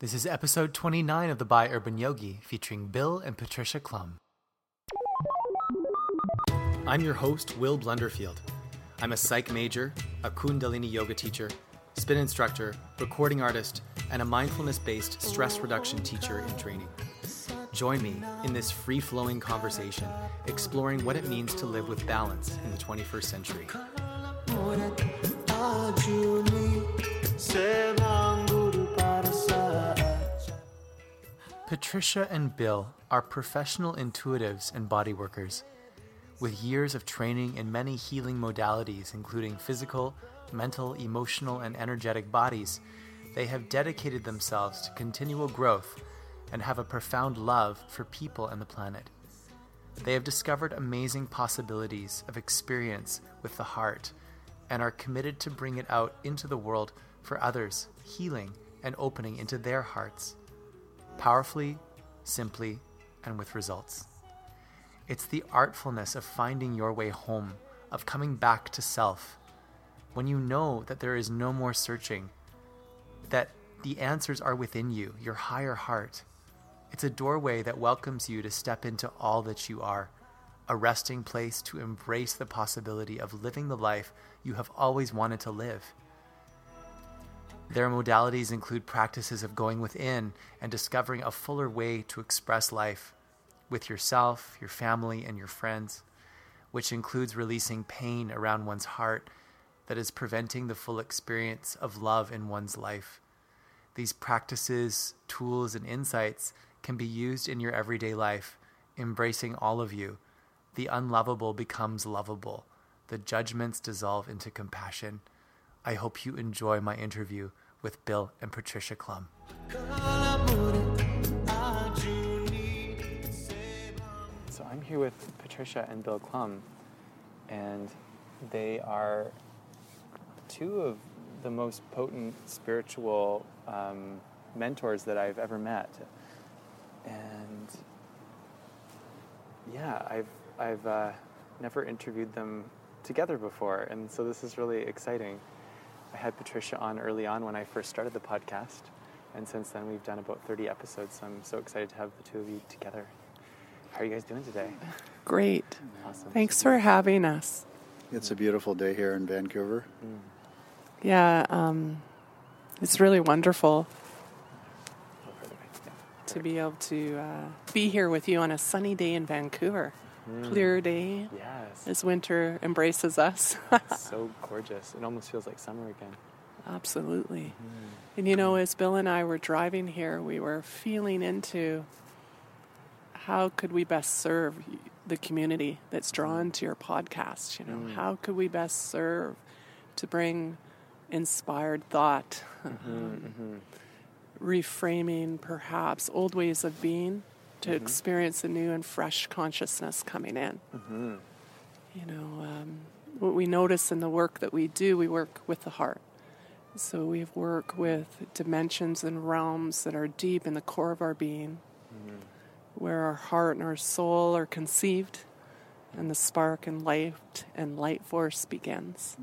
This is episode 29 of the By Urban Yogi featuring Bill and Patricia Clum. I'm your host, Will Blunderfield. I'm a psych major, a Kundalini yoga teacher, spin instructor, recording artist, and a mindfulness based stress reduction teacher in training. Join me in this free flowing conversation exploring what it means to live with balance in the 21st century. Patricia and Bill are professional intuitives and body workers. With years of training in many healing modalities, including physical, mental, emotional, and energetic bodies, they have dedicated themselves to continual growth and have a profound love for people and the planet. They have discovered amazing possibilities of experience with the heart and are committed to bring it out into the world for others, healing and opening into their hearts, powerfully, simply, and with results. It's the artfulness of finding your way home, of coming back to self, when you know that there is no more searching, that the answers are within you, your higher heart. It's a doorway that welcomes you to step into all that you are, a resting place to embrace the possibility of living the life you have always wanted to live. Their modalities include practices of going within and discovering a fuller way to express life with yourself, your family, and your friends, which includes releasing pain around one's heart that is preventing the full experience of love in one's life. These practices, tools, and insights can be used in your everyday life, embracing all of you. The unlovable becomes lovable. The judgments dissolve into compassion. I hope you enjoy my interview with Bill and Patricia Clum. So I'm here with Patricia and Bill Clum, and they are two of the most potent spiritual um, mentors that I've ever met. And yeah, I've I've uh, never interviewed them together before, and so this is really exciting. I had Patricia on early on when I first started the podcast, and since then we've done about 30 episodes. So I'm so excited to have the two of you together. How are you guys doing today? Great. Awesome. Thanks for having us. It's a beautiful day here in Vancouver. Yeah, um, it's really wonderful Go further back. Yeah. to be able to uh, be here with you on a sunny day in Vancouver. Clear mm. day Yes. as winter embraces us. It's so gorgeous. It almost feels like summer again. Absolutely. Mm. And you know, as Bill and I were driving here, we were feeling into how could we best serve the community that's drawn mm. to your podcast? You know, how could we best serve to bring inspired thought, mm-hmm, mm-hmm. reframing perhaps old ways of being to mm-hmm. experience a new and fresh consciousness coming in. Mm-hmm. You know, um, what we notice in the work that we do, we work with the heart. So we work with dimensions and realms that are deep in the core of our being, mm-hmm. where our heart and our soul are conceived, and the spark and light and light force begins.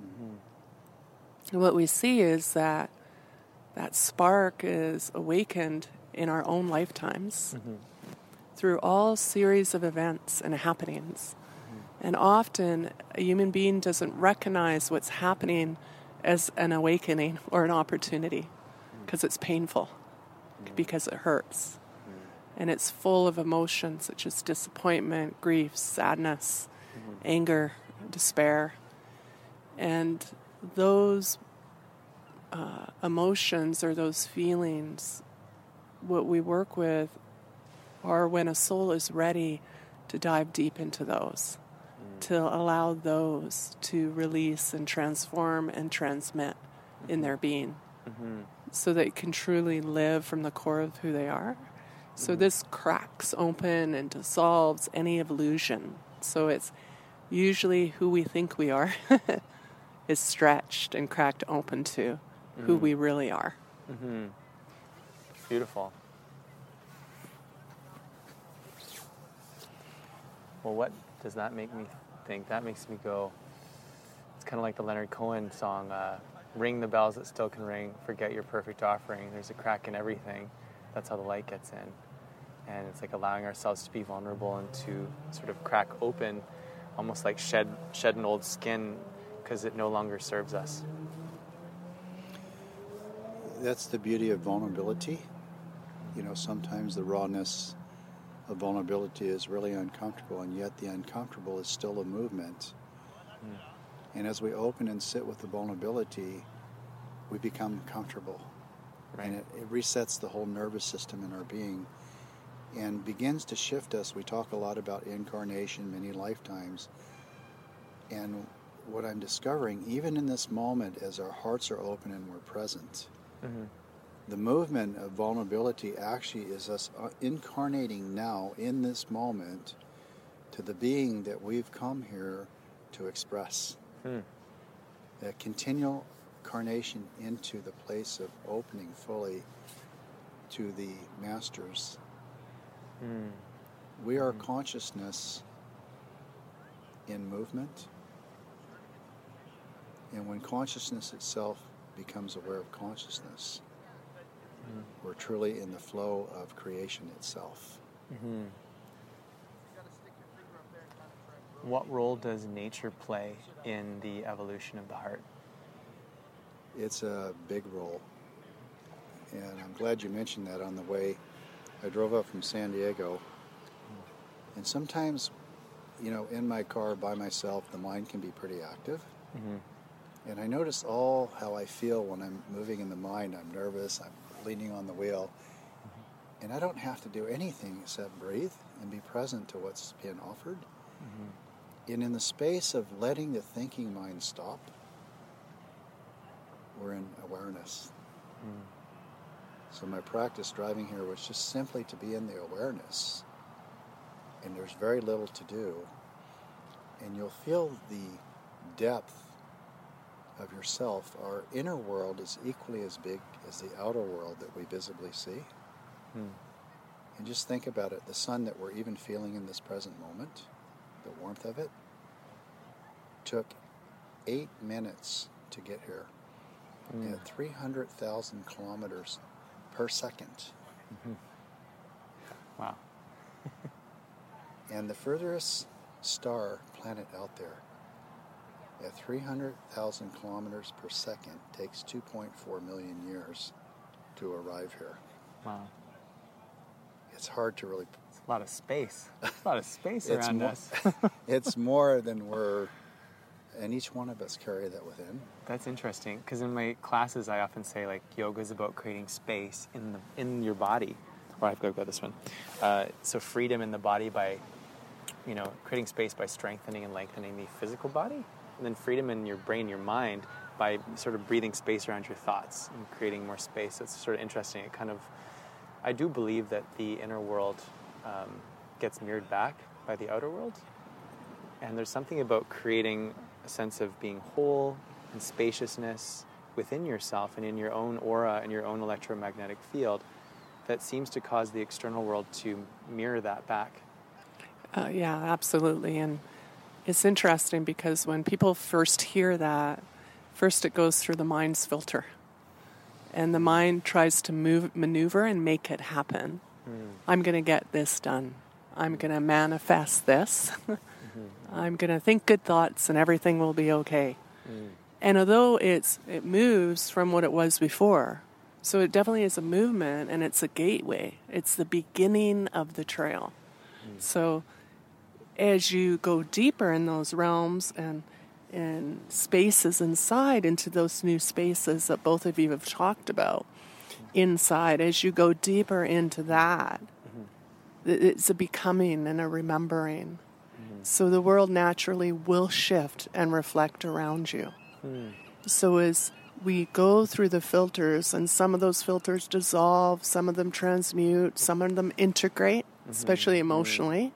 And what we see is that that spark is awakened in our own lifetimes through all series of events and happenings. Mm-hmm. And often a human being doesn't recognize what's happening as an awakening or an opportunity mm. because it's painful, mm. because it hurts. Mm. And it's full of emotions such as disappointment, grief, sadness, mm-hmm. anger, despair. And those uh, emotions or those feelings, what we work with are when a soul is ready to dive deep into those, mm. to allow those to release and transform and transmit in mm-hmm. their being mm-hmm. so they can truly live from the core of who they are. So mm-hmm. this cracks open and dissolves any illusion. So it's usually who we think we are is stretched and cracked open to who mm. we really are. Beautiful. Well, what does that make me think? That makes me go. It's kind of like the Leonard Cohen song, uh, ring the bells that still can ring, forget your perfect offering. There's a crack in everything. That's how the light gets in. And it's like allowing ourselves to be vulnerable and to sort of crack open, almost like shed, shed an old skin because it no longer serves us. That's the beauty of vulnerability. You know, sometimes the rawness of vulnerability is really uncomfortable, and yet the uncomfortable is still a movement. Mm. And as we open and sit with the vulnerability, we become comfortable. Right. And it, it resets the whole nervous system in our being and begins to shift us. We talk a lot about incarnation, many lifetimes. And what I'm discovering, even in this moment, as our hearts are open and we're present, mm-hmm. The movement of vulnerability actually is us uh, incarnating now in this moment to the being that we've come here to express. Mm. A continual incarnation into the place of opening fully to the masters. Mm. We are mm. consciousness in movement. And when consciousness itself becomes aware of consciousness, mm. we're truly in the flow of creation itself. Mm-hmm. What role does nature play in the evolution of the heart? It's a big role. And I'm glad you mentioned that on the way. I drove up from San Diego. And sometimes, you know, in my car by myself, the mind can be pretty active. Mm-hmm. And I notice all how I feel when I'm moving in the mind. I'm nervous, I'm leaning on the wheel. Mm-hmm. And I don't have to do anything except breathe and be present to what's being offered. Mm-hmm. And in the space of letting the thinking mind stop, we're in awareness. Mm. So my practice driving here was just simply to be in the awareness. And there's very little to do. And you'll feel the depth of yourself. Our inner world is equally as big as the outer world that we visibly see. Mm. And just think about it the sun that we're even feeling in this present moment the warmth of it, took eight minutes to get here mm. at 300,000 kilometers per 2nd mm-hmm. Wow. and the furthest star planet out there at 300,000 kilometers per second takes 2.4 million years to arrive here. Wow. It's hard to really a lot of space. a lot of space around more, us. it's more than we're, and each one of us carry that within. That's interesting because in my classes, I often say like yoga is about creating space in the in your body. Or I've got to go this one. Uh, so freedom in the body by, you know, creating space by strengthening and lengthening the physical body, and then freedom in your brain, your mind, by sort of breathing space around your thoughts and creating more space. It's sort of interesting. It kind of, I do believe that the inner world um, gets mirrored back by the outer world. And there's something about creating a sense of being whole and spaciousness within yourself and in your own aura and your own electromagnetic field that seems to cause the external world to mirror that back. Uh, yeah, absolutely. And it's interesting because when people first hear that, first it goes through the mind's filter. And the mind tries to move, maneuver and make it happen. Mm. I'm going to get this done. I'm going to manifest this. mm-hmm. I'm going to think good thoughts and everything will be okay. Mm. And although it's it moves from what it was before, so it definitely is a movement and it's a gateway. It's the beginning of the trail. Mm. So as you go deeper in those realms and and spaces inside into those new spaces that both of you have talked about, inside, as you go deeper into that, mm-hmm. it's a becoming and a remembering. Mm-hmm. So the world naturally will shift and reflect around you. Mm. So as we go through the filters, and some of those filters dissolve, some of them transmute, some of them integrate, mm-hmm. especially emotionally.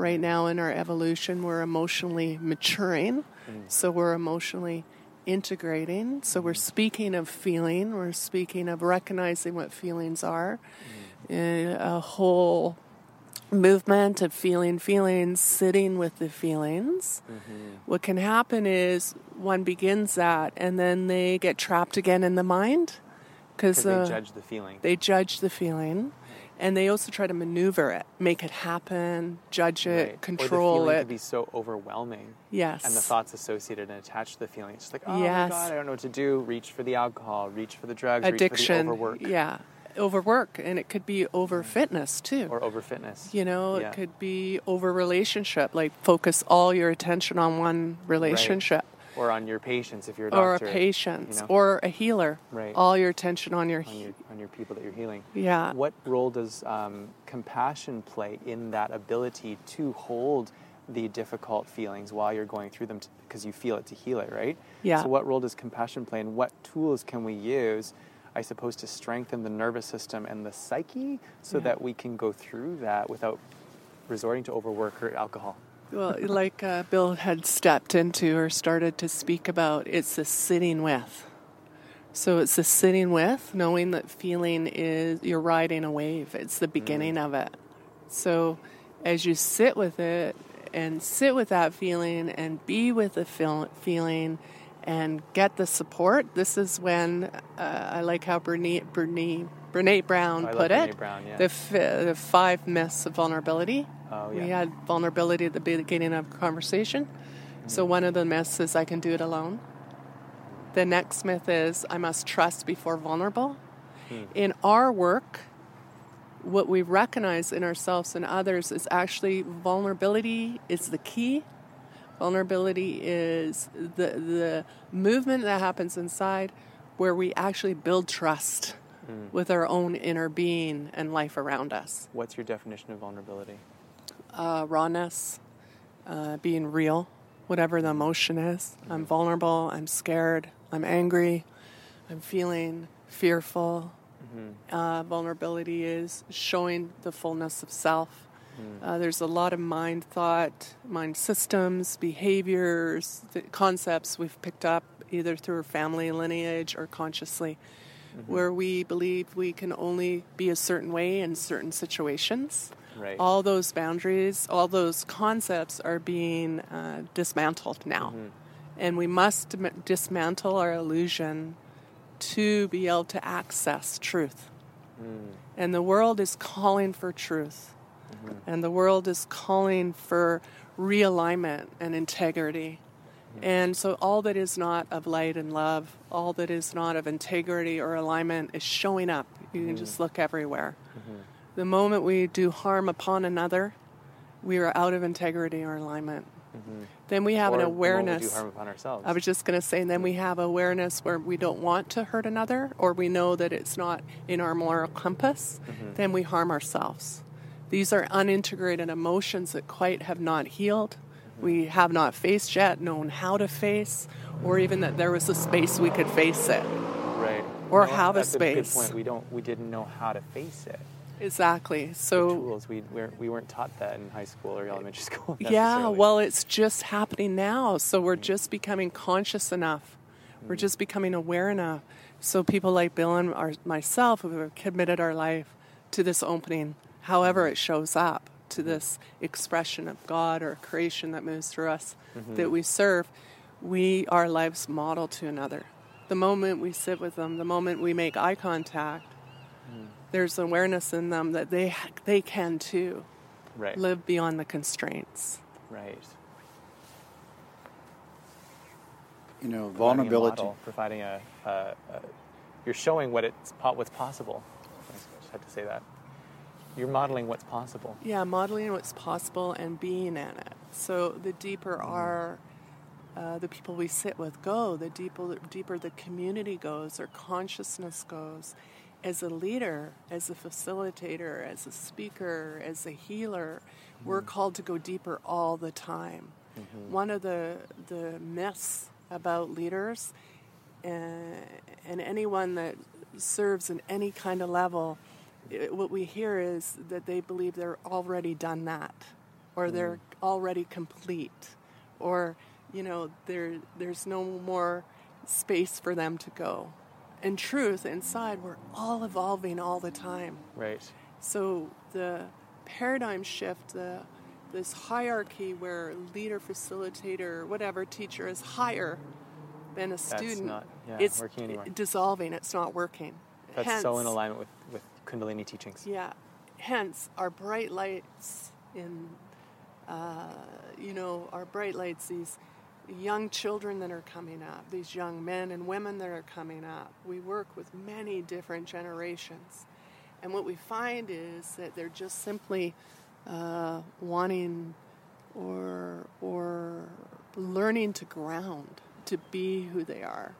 Right now in our evolution, we're emotionally maturing, mm. so we're emotionally integrating. So we're speaking of feeling, we're speaking of recognizing what feelings are, mm. a whole movement of feeling feelings, sitting with the feelings, Mm-hmm. what can happen is one begins that and then they get trapped again in the mind because Because they judge the feeling. they judge the feeling and they also try to maneuver it, make it happen, judge it, Right. control or the it. could be so overwhelming. yes. And the thoughts associated and attached to the feeling. It's just like, oh Yes. my god, I don't know what to do. Reach for the alcohol, reach for the drugs, reach Addiction. for the overwork Yeah. Overwork. And it could be over fitness too. or over fitness. You know, Yeah. it could be over relationship, like focus all your attention on one relationship. Or on your patients if you're a doctor, Or a patient, you know, or a healer. Right. All your attention on your, on your on your people that you're healing. yeah. What role does um, compassion play in that ability to hold the difficult feelings while you're going through them because you feel it to heal it, right? Yeah. So, what role does compassion play, and what tools can we use, I suppose, to strengthen the nervous system and the psyche so Yeah. that we can go through that without resorting to overwork or alcohol? Well, like uh, Bill had stepped into or started to speak about, it's the sitting with. So it's the sitting with, knowing that feeling is you're riding a wave. It's the beginning of it. So as you sit with it and sit with that feeling and be with the feel- feeling and get the support, this is when uh, I like how Bernie, Brene, Brene Brown put it. Brown, yeah. The, f- the five myths of vulnerability. Oh, We had vulnerability at the beginning of the conversation. So one of the myths is I can do it alone. The next myth is I must trust before vulnerable. In our work, what we recognize in ourselves and others is actually vulnerability is the key. Vulnerability is the the movement that happens inside where we actually build trust with our own inner being and life around us What's your definition of vulnerability? uh, rawness, uh, being real, whatever the emotion is. I'm vulnerable, I'm scared, I'm angry, I'm feeling fearful. Uh, vulnerability is showing the fullness of self. Uh, there's a lot of mind thought, mind systems, behaviors, the concepts we've picked up either through our family lineage or consciously, Mm-hmm. where we believe we can only be a certain way in certain situations Right. all those boundaries, all those concepts are being uh, dismantled now. Mm-hmm. And we must dismantle our illusion to be able to access truth. Mm. And the world is calling for truth. Mm-hmm. And the world is calling for realignment and integrity. And so, all that is not of light and love, all that is not of integrity or alignment is showing up. You can just look everywhere. The moment we do harm upon another, we are out of integrity or alignment. Then we have or an awareness. harm upon ourselves. I was just going to say, then we have awareness where we don't want to hurt another, or we know that it's not in our moral compass, then we harm ourselves. These are unintegrated emotions that quite have not healed. We have not faced yet, known how to face, or even that there was a space we could face it. right. or have a that's good space. point. We don't. We didn't know how to face it. Exactly. So Tools. We weren't, we weren't taught that in high school or elementary school. Yeah, well, it's just happening now. So we're mm-hmm. just becoming conscious enough. We're mm-hmm. just becoming aware enough. So people like Bill and our, myself who have committed our life to this opening, however mm-hmm. it shows up, to mm-hmm. this expression of God or creation that moves through us mm-hmm. that we serve, we our lives model to another. The moment we sit with them, the moment we make eye contact, mm. there's awareness in them that they they can too right. live beyond the constraints. Right. You know, Providing a vulnerability. model, providing a, a, a, you're showing what it's what's possible. I just had to say that. You're modeling what's possible. Yeah, modeling what's possible and being in it. So the deeper our uh, the people we sit with go, the deeper deeper the community goes, or consciousness goes. As a leader, as a facilitator, as a speaker, as a healer, we're called to go deeper all the time. One of the the myths about leaders uh, and anyone that serves in any kind of level, it, what we hear is that they believe they're already done that, or hmm. they're already complete, or you know, there there's no more space for them to go. In truth, inside, we're all evolving all the time. Right. So the paradigm shift, the this hierarchy where leader, facilitator, whatever teacher is higher than a student, not yeah, it's working anymore. dissolving. It's not working. That's Hence, so in alignment with, with Kundalini teachings. Yeah. Hence, our bright lights in, uh, you know, our bright lights, these young children that are coming up, these young men and women that are coming up. We work with many different generations. And what we find is that they're just simply uh, wanting or, or learning to ground, to be who they are.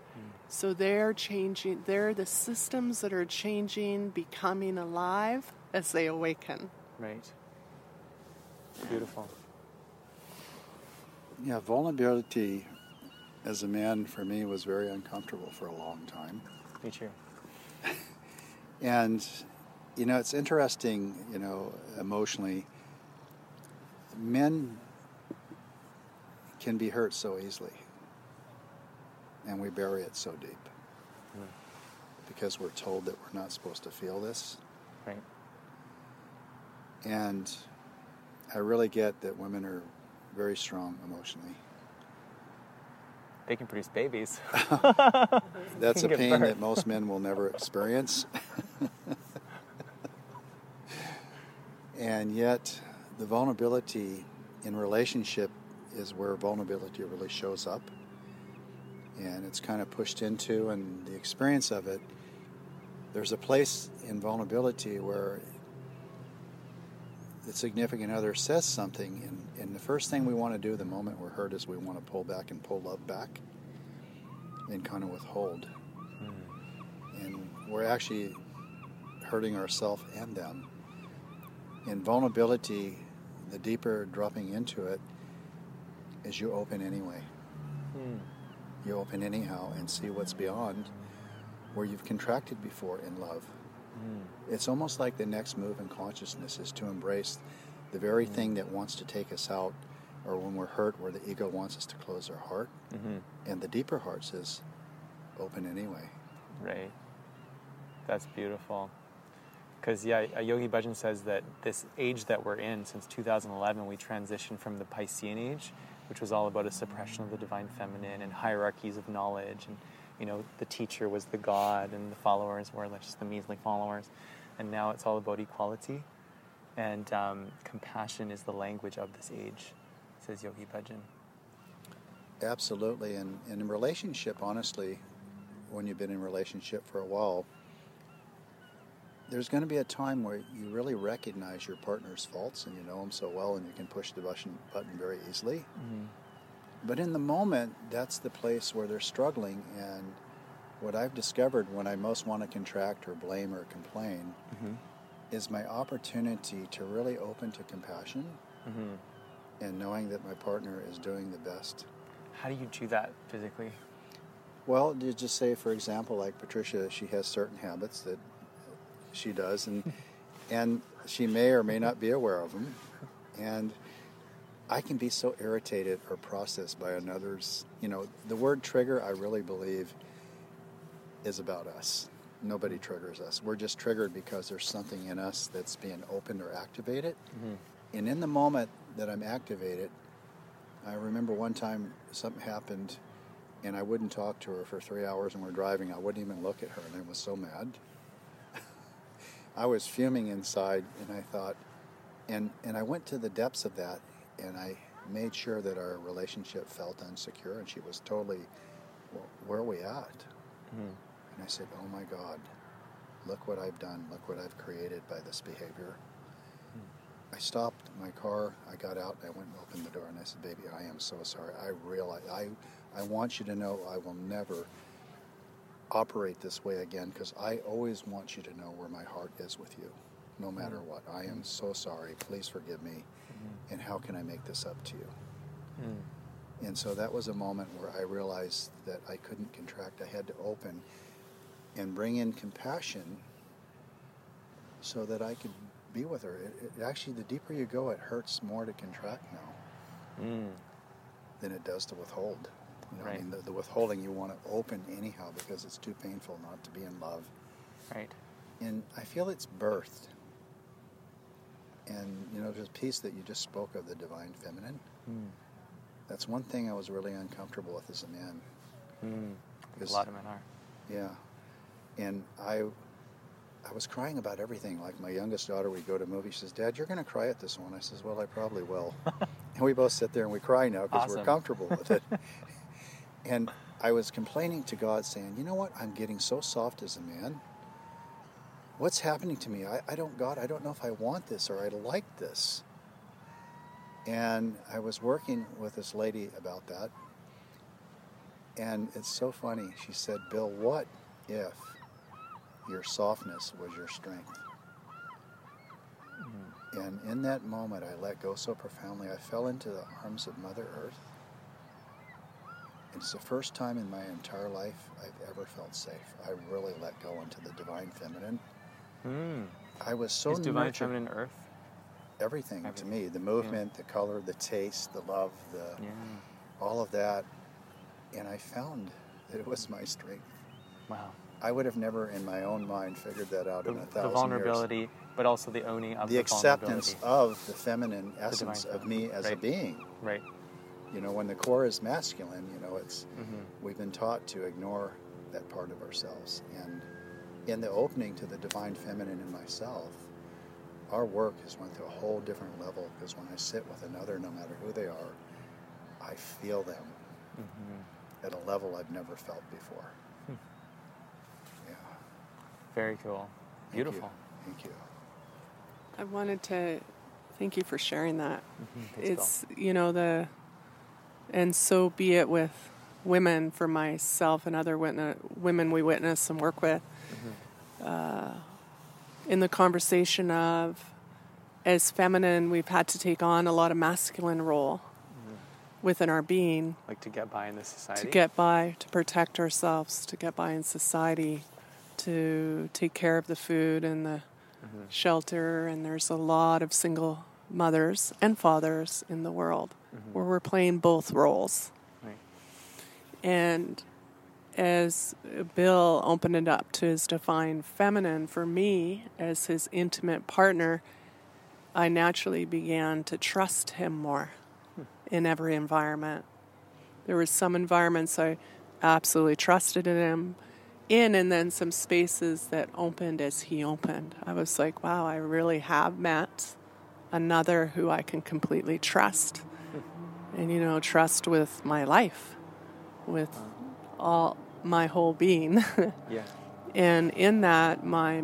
So they're changing, they're the systems that are changing, becoming alive as they awaken. Right. Beautiful. Yeah, vulnerability as a man for me was very uncomfortable for a long time. Me too. And, you know, it's interesting, you know, emotionally, men can be hurt so easily. And we bury it so deep hmm. because we're told that we're not supposed to feel this. Right. And I really get that women are very strong emotionally. They can produce babies. That's a pain birth. that most men will never experience. and yet, the vulnerability in relationship is where vulnerability really shows up. And it's kind of pushed into, and the experience of it, there's a place in vulnerability where the significant other says something, and, and the first thing we want to do the moment we're hurt is we want to pull back and pull love back and kind of withhold. And we're actually hurting ourselves and them. In vulnerability, the deeper dropping into it is you open anyway. Hmm. You open anyhow and see what's beyond where you've contracted before in love. Hmm. It's almost like the next move in consciousness is to embrace the very thing that wants to take us out, or when we're hurt, where the ego wants us to close our heart. hmm And the deeper heart says, open anyway. Right. That's beautiful. Because, yeah, uh, Yogi Bhajan says that this age that we're in, since 2011, we transitioned from the Piscean age, which was all about a suppression of the divine feminine and hierarchies of knowledge. And, you know, the teacher was the god and the followers were like just the measly followers. And now it's all about equality. And um, compassion is the language of this age, says Yogi Bhajan. Absolutely. And, and in relationship, honestly, when you've been in relationship for a while, there's going to be a time where you really recognize your partner's faults and you know them so well and you can push the button, button very easily. But in the moment, that's the place where they're struggling. And what I've discovered when I most want to contract or blame or complain Mm-hmm. is my opportunity to really open to compassion Mm-hmm. and knowing that my partner is doing the best. How do you do that physically? Well, you just say, for example, like Patricia, she has certain habits that she does, and and she may or may not be aware of them, and I can be so irritated or processed by another's. You know, the word trigger, I really believe, is about us. Nobody triggers us. We're just triggered because there's something in us that's being opened or activated. Mm-hmm. And in the moment that I'm activated, I remember one time something happened and I wouldn't talk to her for three hours and we're driving. I wouldn't even look at her and I was so mad. I was fuming inside and I thought, and, and I went to the depths of that and I made sure that our relationship felt unsecure and she was totally, well, where are we at? Hmm. And I said, oh my God, look what I've done. Look what I've created by this behavior. Hmm. I stopped my car. I got out. I went and opened the door, and I said, "Baby, I am so sorry. I realize I, I want you to know I will never operate this way again because I always want you to know where my heart is with you, no matter mm. what. I am so sorry. Please forgive me. Mm-hmm. And how can I make this up to you?" Mm. And so that was a moment where I realized that I couldn't contract. I had to open and bring in compassion so that I could be with her. It, it, actually, the deeper you go, it hurts more to contract now Mm. than it does to withhold. You know, I mean, the, the withholding you want to open anyhow because it's too painful not to be in love. Right. And I feel it's birthed. and you know, there's a piece that you just spoke of, the divine feminine. Mm. That's one thing I was really uncomfortable with as a man. Mm. A lot of men are. Yeah, and I, I was crying about everything. Like my youngest daughter, we go to a movie. She says, "Dad, you're going to cry at this one." I says, "Well, I probably will." and we both sit there and we cry now because we're comfortable with it. and I was complaining to God, saying, "You know what? I'm getting so soft as a man. What's happening to me? I, I don't, God, I don't know if I want this or I like this." And I was working with this lady about that. And it's so funny. She said, Bill, what if your softness was your strength? Hmm. And in that moment, I let go so profoundly. I fell into the arms of Mother Earth. It's the first time in my entire life I've ever felt safe. I really let go into the divine feminine. Mm. I was so Is divine nurtured- feminine earth? everything to me the movement, the color, the taste, the love, the Yeah. all of that. And I found that it was my strength. Wow. I would have never, in my own mind, figured that out The, in a thousand. the thousand vulnerability, but also the owning of the, The acceptance of the feminine essence of feminine, me as a being. Right. You know, when the core is masculine, you know, it's hmm we've been taught to ignore that part of ourselves. And in the opening to the divine feminine in myself, our work has went to a whole different level because when I sit with another, no matter who they are, I feel them hmm at a level I've never felt before. Hmm. Yeah. Very cool. Thank you. Beautiful. Thank you. I wanted to thank you for sharing that. Mhm. Thanks, Bill. it's you know the and so be it with women for myself and other witness, women we witness and work with Mm-hmm. uh, in the conversation of as feminine we've had to take on a lot of masculine role Mm-hmm. within our being like to get by in this society. to get by to protect ourselves to get by in society to take care of the food and the Mhm. shelter and there's a lot of single mothers and fathers in the world Mhm. where we're playing both roles. Right. and as bill opened it up to his divine feminine for me as his intimate partner i naturally began to trust him more in every environment. There was some environments i absolutely trusted in him in and then some spaces that opened as he opened. I was like wow i really have met another who i can completely trust and you know trust with my life with all my whole being Yeah. and in that my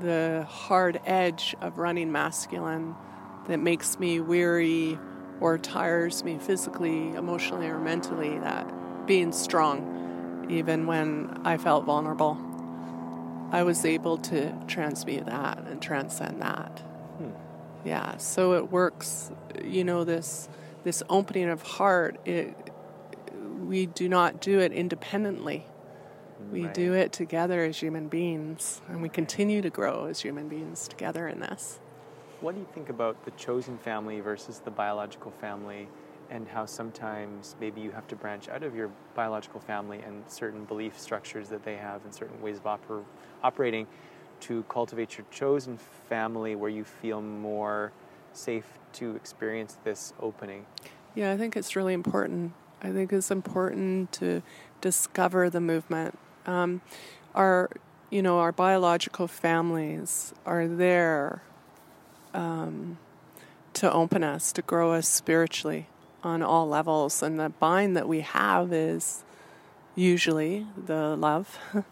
the hard edge of running masculine that makes me weary or tires me physically emotionally or mentally that being strong even when i felt vulnerable i was able to transmute that and transcend that Hmm. yeah so it works you know this this opening of heart it we do not do it independently. We Right. do it together as human beings and we continue to grow as human beings together in this. What do you think about the chosen family versus the biological family, and how sometimes maybe you have to branch out of your biological family and certain belief structures that they have and certain ways of oper- operating to cultivate your chosen family where you feel more safe to experience this opening? yeah i think it's really important. I think it's important to discover the movement. Um, our you know our biological families are there um, to open us to grow us spiritually on all levels. And the bind that we have is usually the love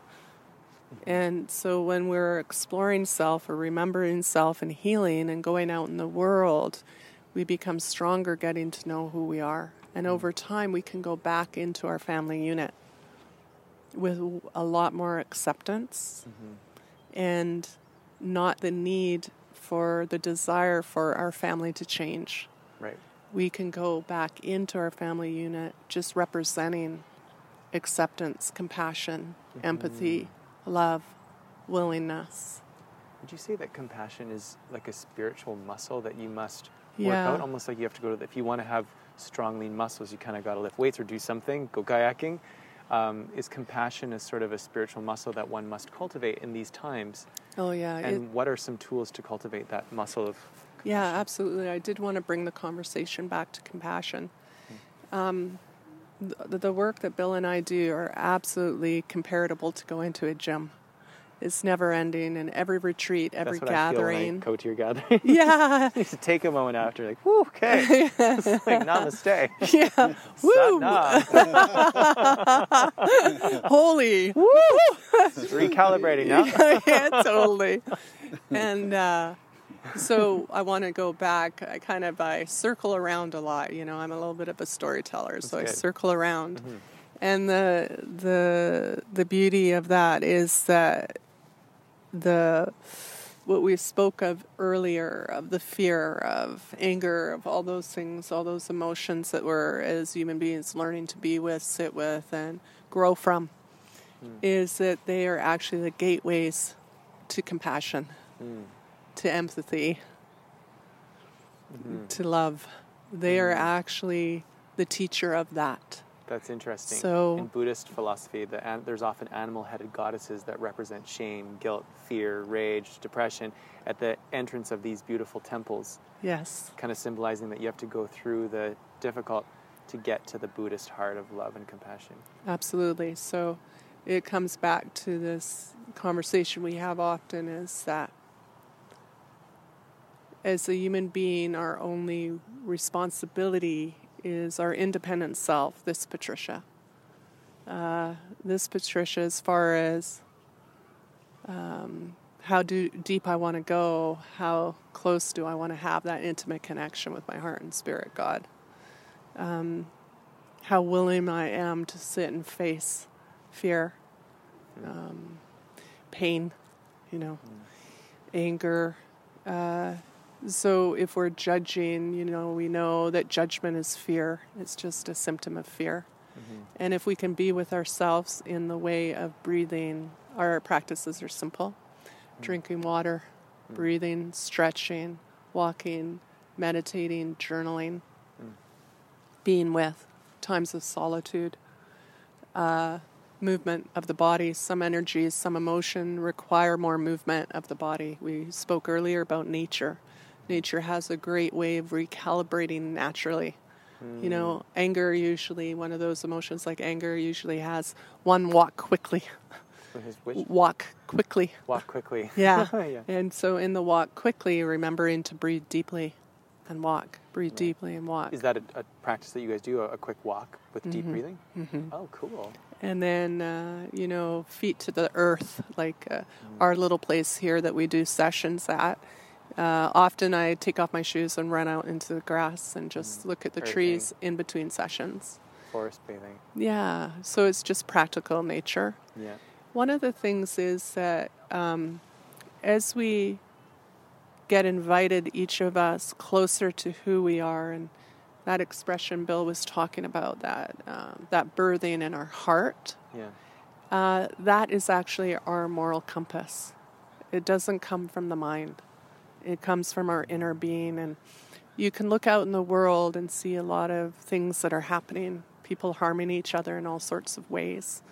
and so when we're exploring self or remembering self and healing and going out in the world we become stronger getting to know who we are and over time we can go back into our family unit with a lot more acceptance mm-hmm. and not the need for the desire for our family to change. Right. We can go back into our family unit just representing acceptance, compassion, empathy, mm-hmm. Love, willingness. Would you say that compassion is like a spiritual muscle that you must work Yeah. out? Almost like you have to go to, the, if you want to have strong, lean muscles, you kind of got to lift weights or do something, go kayaking. Um, is compassion a sort of a spiritual muscle that one must cultivate in these times? Oh, yeah. And it- what are some tools to cultivate that muscle of Yeah, absolutely. I did want to bring the conversation back to compassion. Um, the, the work that Bill and I do are absolutely comparable to going to a gym. It's never ending, and every retreat, every That's what I feel when I gathering. go to your gathering. yeah, you should take a moment after, like, Whew, okay. it's like, namaste. yeah. Woo! Holy! It's recalibrating now. yeah, totally. And uh, so I want to go back. I kind of I circle around a lot. You know, I'm a little bit of a storyteller, so I circle around. Mm-hmm. And the the the beauty of that is that the what we spoke of earlier of the fear of anger of all those things all those emotions that we're as human beings learning to be with sit with and grow from hmm. is that they are actually the gateways to compassion hmm. To empathy mm-hmm. to love they are mm-hmm. actually the teacher of that That's interesting. So- in Buddhist philosophy, the, an- there's often animal-headed goddesses that represent shame, guilt, fear, rage, depression at the entrance of these beautiful temples, yes kind of symbolizing that you have to go through the difficult to get to the Buddhist heart of love and compassion. Absolutely. So it comes back to this conversation we have often is that as a human being, our only responsibility is our independent self, this Patricia. Uh, this Patricia, as far as um, how do, deep I want to go, how close do I want to have that intimate connection with my heart and spirit, God. Um, how willing I am to sit and face fear, um, pain, you know, anger. Uh, so if we're judging, you know, we know that judgment is fear. It's just a symptom of fear. Mm-hmm. And if we can be with ourselves in the way of breathing, our practices are simple mm-hmm. drinking water, mm-hmm. breathing, stretching, walking, meditating, journaling, mm. being with, times of solitude, uh, movement of the body. Some energies, some emotion require more movement of the body. We spoke earlier about nature. Nature has a great way of recalibrating naturally. You know, anger usually, one of those emotions like anger usually has one walk quickly. Walk quickly. walk quickly. Yeah. yeah. And so in the walk quickly, remembering to breathe deeply and walk. Breathe deeply and walk. Is that a, a practice that you guys do? A, a quick walk with Mm-hmm. deep breathing? Oh, cool. And then, uh, you know, feet to the earth, like uh, our little place here that we do sessions at. Uh, often I take off my shoes and run out into the grass and just look at the trees in between sessions. Forest bathing. Yeah, so it's just practical nature. Yeah. One of the things is that um, as we get invited, each of us, closer to who we are, and that expression Bill was talking about, that um, that birthing in our heart, Yeah. uh, that is actually our moral compass. It doesn't come from the mind. It comes from our inner being, and you can look out in the world and see a lot of things that are happening. People harming each other in all sorts of ways.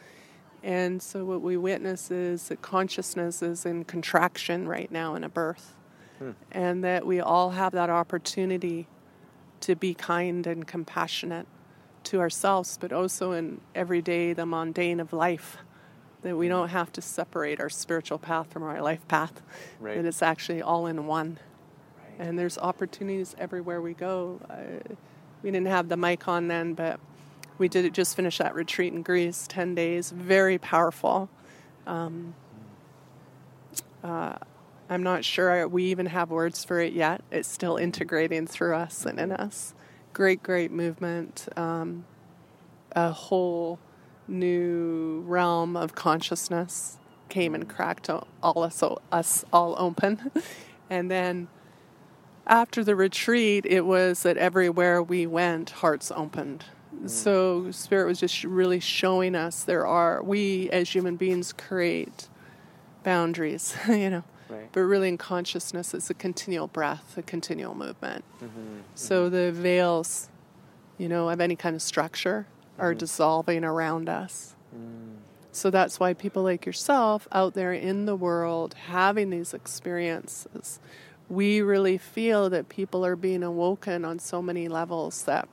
And so, what we witness is that consciousness is in contraction right now in a birth, hmm. and that we all have that opportunity to be kind and compassionate to ourselves, but also in every day, the mundane of life. That we don't have to separate our spiritual path from our life path, Right. that it's actually all in one. Right. And there's opportunities everywhere we go. Uh, we didn't have the mic on then, but we did it, just finish that retreat in Greece, 10 days, very powerful. Um, uh, I'm not sure we even have words for it yet. It's still integrating through us and in us. Great, great movement. Um, a whole new realm of consciousness came and cracked all us, us all open. and then after the retreat, it was that everywhere we went, hearts opened. Mm. So Spirit was just really showing us there are, we as human beings create boundaries, you know. Right. But really, in consciousness, it's a continual breath, a continual movement. Mm-hmm. So mm-hmm. the veils, you know, of any kind of structure are dissolving around us. So that's why people like yourself out there in the world having these experiences we really feel that people are being awoken on so many levels that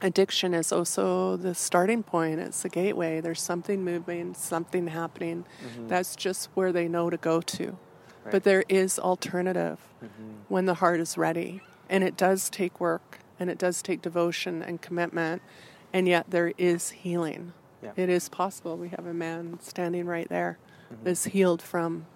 addiction is also the starting point. It's the gateway. There's something moving, something happening. Mm-hmm. That's just where they know to go to. Right. But there is alternative mm-hmm. when the heart is ready. And it does take work and it does take devotion and commitment. And yet there is healing. Yeah. It is possible. We have a man standing right there mm-hmm. that's healed from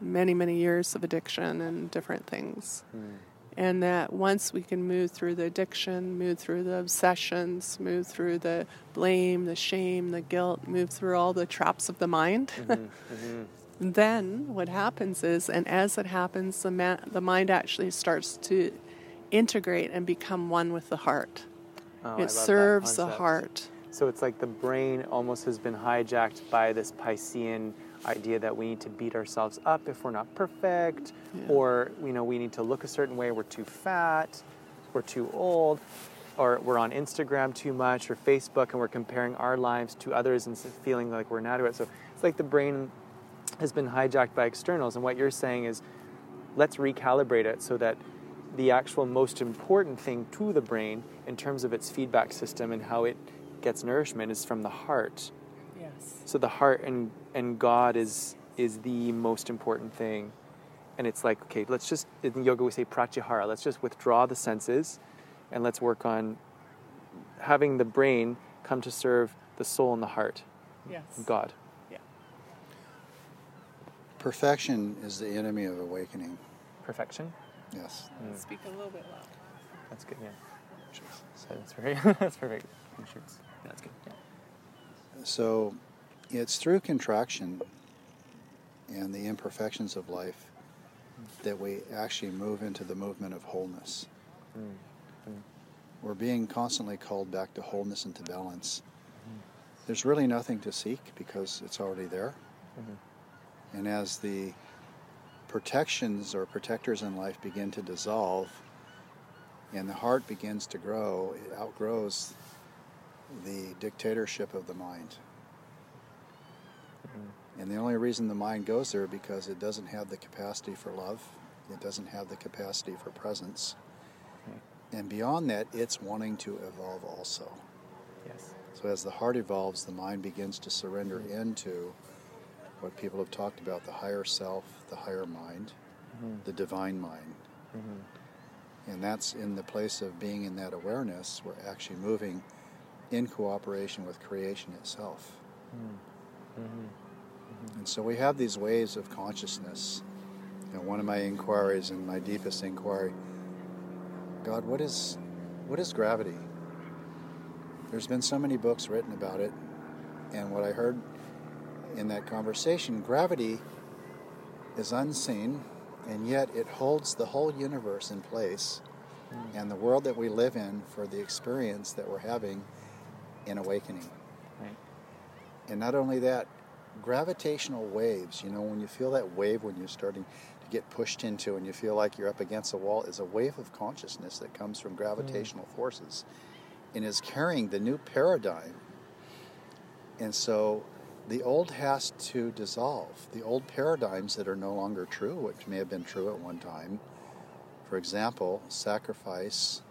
many, many years of addiction and different things. Mm and that once we can move through the addiction, move through the obsessions, move through the blame, the shame, the guilt, move through all the traps of the mind, mm-hmm, mm-hmm. then what happens is, and as it happens, the, ma- the mind actually starts to integrate and become one with the heart. Oh, it serves the heart. So it's like the brain almost has been hijacked by this Piscean idea that we need to beat ourselves up if we're not perfect, yeah. or you know we need to look a certain way. We're too fat, we're too old, or we're on Instagram too much or Facebook, and we're comparing our lives to others and feeling like we're inadequate. So it's like the brain has been hijacked by externals. And what you're saying is, let's recalibrate it so that the actual most important thing to the brain in terms of its feedback system and how it gets nourishment is from the heart Yes. so the heart and and God is is the most important thing. And it's like, okay, let's just in yoga we say pratyahara. Let's just withdraw the senses and let's work on having the brain come to serve the soul and the heart. Yes. God. Yeah. Perfection is the enemy of awakening. Perfection? Yes. Mm. Speak a little bit loud. That's good, yeah. So that's very that's perfect. That's good. Yeah. So it's through contraction and the imperfections of life that we actually move into the movement of wholeness. Mm-hmm. We're being constantly called back to wholeness and to balance. Mm-hmm. There's really nothing to seek because it's already there. Mm-hmm. And as the protections or protectors in life begin to dissolve and the heart begins to grow, it outgrows the dictatorship of the mind. Mm-hmm. And the only reason the mind goes there because it doesn't have the capacity for love, it doesn't have the capacity for presence. Mm-hmm. And beyond that, it's wanting to evolve also. Yes. So as the heart evolves, the mind begins to surrender mm-hmm. into what people have talked about the higher self, the higher mind, mm-hmm. the divine mind. Mm-hmm. And that's in the place of being in that awareness, we're actually moving in cooperation with creation itself. Mm. Mm-hmm. And so we have these waves of consciousness. And one of my inquiries and my deepest inquiry, God, what is what is gravity? There's been so many books written about it, and what I heard in that conversation, gravity is unseen, and yet it holds the whole universe in place mm. and the world that we live in for the experience that we're having in awakening. Right. And not only that, gravitational waves, you know, when you feel that wave when you're starting to get pushed into and you feel like you're up against a wall, is a wave of consciousness that comes from gravitational mm. forces and is carrying the new paradigm. And so the old has to dissolve. The old paradigms that are no longer true, which may have been true at one time, for example, sacrifice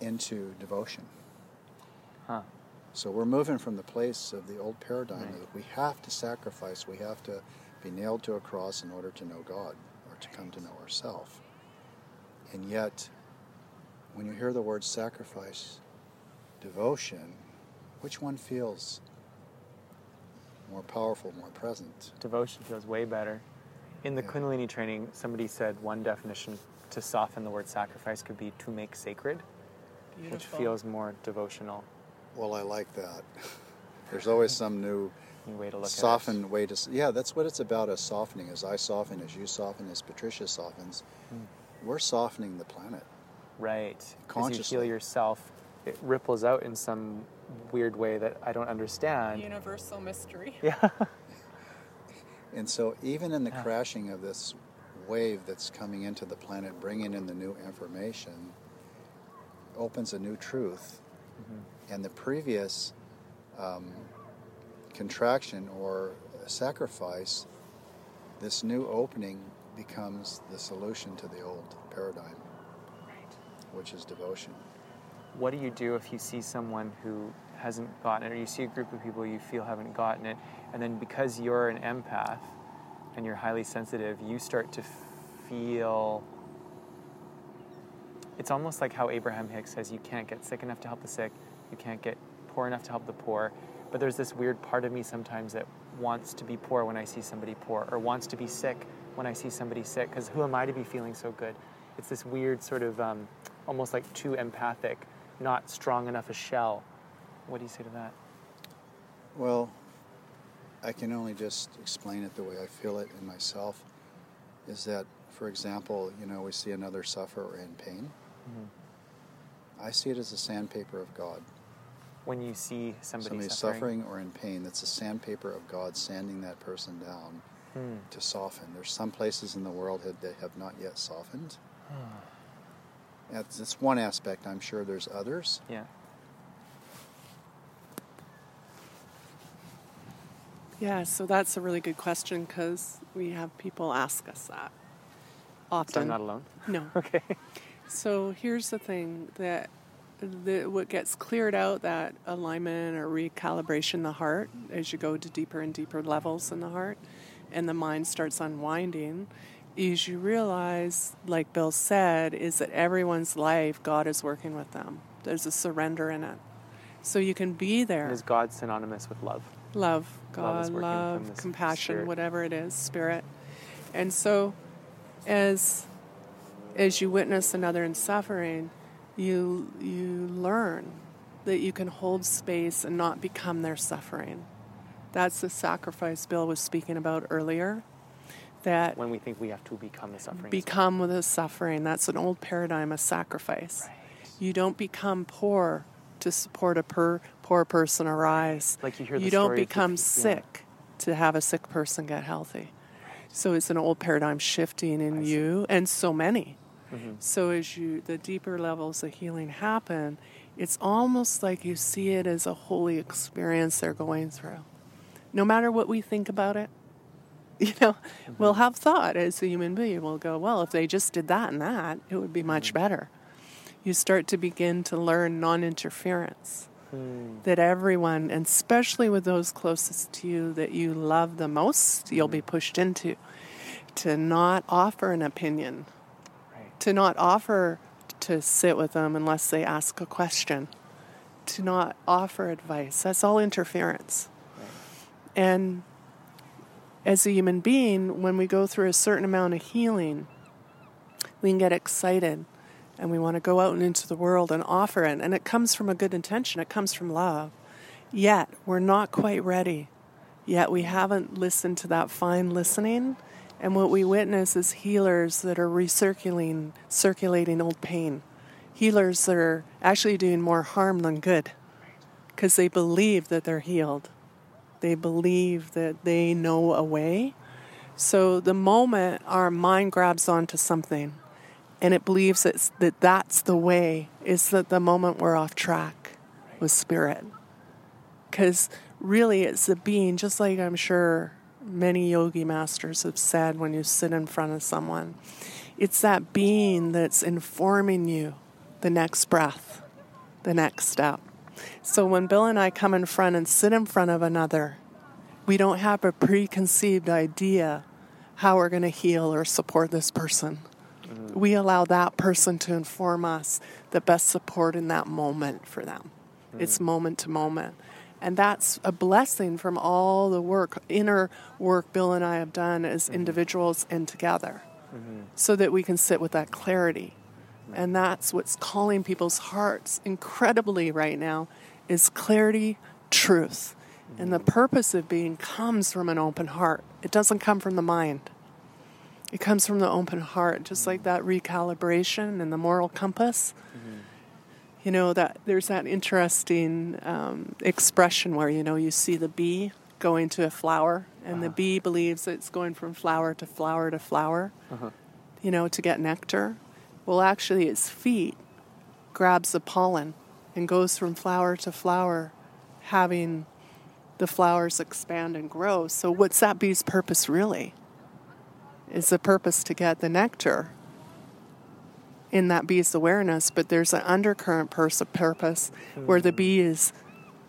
into devotion. Huh. So we're moving from the place of the old paradigm right. that we have to sacrifice, we have to be nailed to a cross in order to know God or to come to know ourselves. And yet, when you hear the word sacrifice, devotion, which one feels more powerful, more present? Devotion feels way better. In the yeah. Kundalini training, somebody said one definition to soften the word sacrifice could be to make sacred, Beautiful. which feels more devotional. Well, I like that. There's always some new, new way to look soften at way to. Yeah, that's what it's about. As softening, as I soften, as you soften, as Patricia softens, mm. we're softening the planet. Right. Consciously. As you heal yourself, it ripples out in some weird way that I don't understand. Universal mystery. Yeah. and so, even in the yeah. crashing of this wave that's coming into the planet, bringing in the new information, opens a new truth. Mm-hmm and the previous um, contraction or sacrifice this new opening becomes the solution to the old paradigm, which is devotion. What do you do if you see someone who hasn't gotten it, or you see a group of people you feel haven't gotten it, and then because you're an empath and you're highly sensitive, you start to feel. It's almost like how Abraham Hicks says you can't get sick enough to help the sick, you can't get poor enough to help the poor. But there's this weird part of me sometimes that wants to be poor when I see somebody poor, or wants to be sick when I see somebody sick, because who am I to be feeling so good? It's this weird sort of um, almost like too empathic, not strong enough a shell. What do you say to that? Well, I can only just explain it the way I feel it in myself. Is that, for example, you know, we see another sufferer in pain. Mm-hmm. I see it as a sandpaper of God. When you see somebody Somebody suffering, suffering or in pain, that's a sandpaper of God sanding that person down Hmm. to soften. There's some places in the world that have not yet softened. That's, that's one aspect. I'm sure there's others. yeah. Yeah, so that's a really good question because we have people ask us that often. So I'm not alone. No. Okay. So here's the thing that the, what gets cleared out that alignment or recalibration the heart as you go to deeper and deeper levels in the heart and the mind starts unwinding is you realize like bill said is that everyone's life god is working with them. There's a surrender in it. So you can be there. Is God synonymous with love? love. Love is god working love, compassion spirit. whatever it is spirit. And so as as you witness another in suffering you you learn that you can hold space and not become their suffering. That's the sacrifice bill was speaking about earlier that When we think we have to become the suffering. become with the suffering that's an old paradigm of sacrifice Right. you don't become poor to support a per, poor person arise Like you hear the story. you don't of the become yeah. sick to have a sick person get healthy. So it's an old paradigm shifting in you and so many. Mm-hmm. So as you the deeper levels of healing happen, it's almost like you see it as a holy experience they're going through. No matter what we think about it, you know, Mm-hmm. we'll have thought as a human being. We'll go, well, if they just did that and that, it would be much Mm-hmm. better. You start to begin to learn non interference Hmm. that everyone, and especially with those closest to you that you love the most, you'll be pushed into to not offer an opinion, Right. to not offer to sit with them unless they ask a question, to not offer advice. That's all interference. And as a human being, when we go through a certain amount of healing, we can get excited and we want to go out and into the world and offer it. And it comes from a good intention, it comes from love. Yet, we're not quite ready. Yet, we haven't listened to that fine listening. And what we witness is healers that are recirculating circulating old pain. Healers that are actually doing more harm than good because they believe that they're healed. They believe that they know a way. So the moment our mind grabs onto something and it believes it's, that that's the way, is that the moment we're off track with spirit. Because really, it's the being, just like I'm sure many yogi masters have said when you sit in front of someone, it's that being that's informing you the next breath, the next step. So when Bill and I come in front and sit in front of another, we don't have a preconceived idea how we're going to heal or support this person. Mm-hmm. We allow that person to inform us the best support in that moment for them. Mm-hmm. It's moment to moment. And that's a blessing from all the work, inner work Bill and I have done as mm-hmm. individuals and together, so that we can sit with that clarity. And that's what's calling people's hearts incredibly right now is clarity, truth. And the purpose of being comes from an open heart. It doesn't come from the mind. It comes from the open heart, just like that recalibration and the moral compass. You know that there's that interesting um, expression where you know you see the bee going to a flower, and the bee believes it's going from flower to flower to flower, you know, to get nectar. Well, actually, its feet grabs the pollen and goes from flower to flower, having the flowers expand and grow. So, what's that bee's purpose really? is the purpose to get the nectar in that bee's awareness, but there's an undercurrent pers- purpose where the hmm. bee is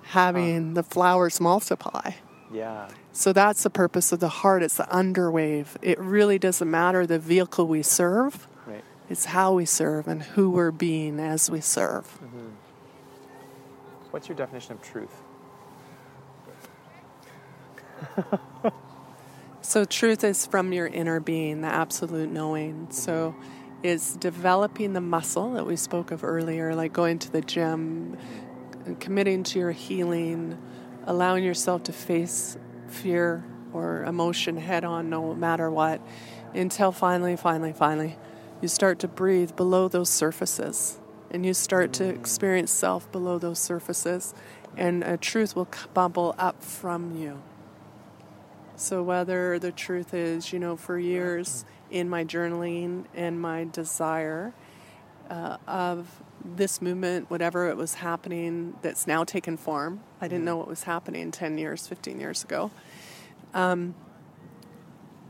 having the flowers multiply. Yeah. So that's the purpose of the heart. It's the underwave. It really doesn't matter the vehicle we serve. It's how we serve and who we're being as we serve. Mm-hmm. What's your definition of truth? So truth is from your inner being, the absolute knowing. Mm-hmm. So it's developing the muscle that we spoke of earlier, like going to the gym, mm-hmm. committing to your healing, allowing yourself to face fear or emotion head on no matter what, until finally, finally, finally, you start to breathe below those surfaces and you start to experience self below those surfaces, and a truth will bubble up from you. So, whether the truth is, you know, for years in my journaling and my desire uh, of this movement, whatever it was happening that's now taken form, I didn't know what was happening 10 years, 15 years ago. Um,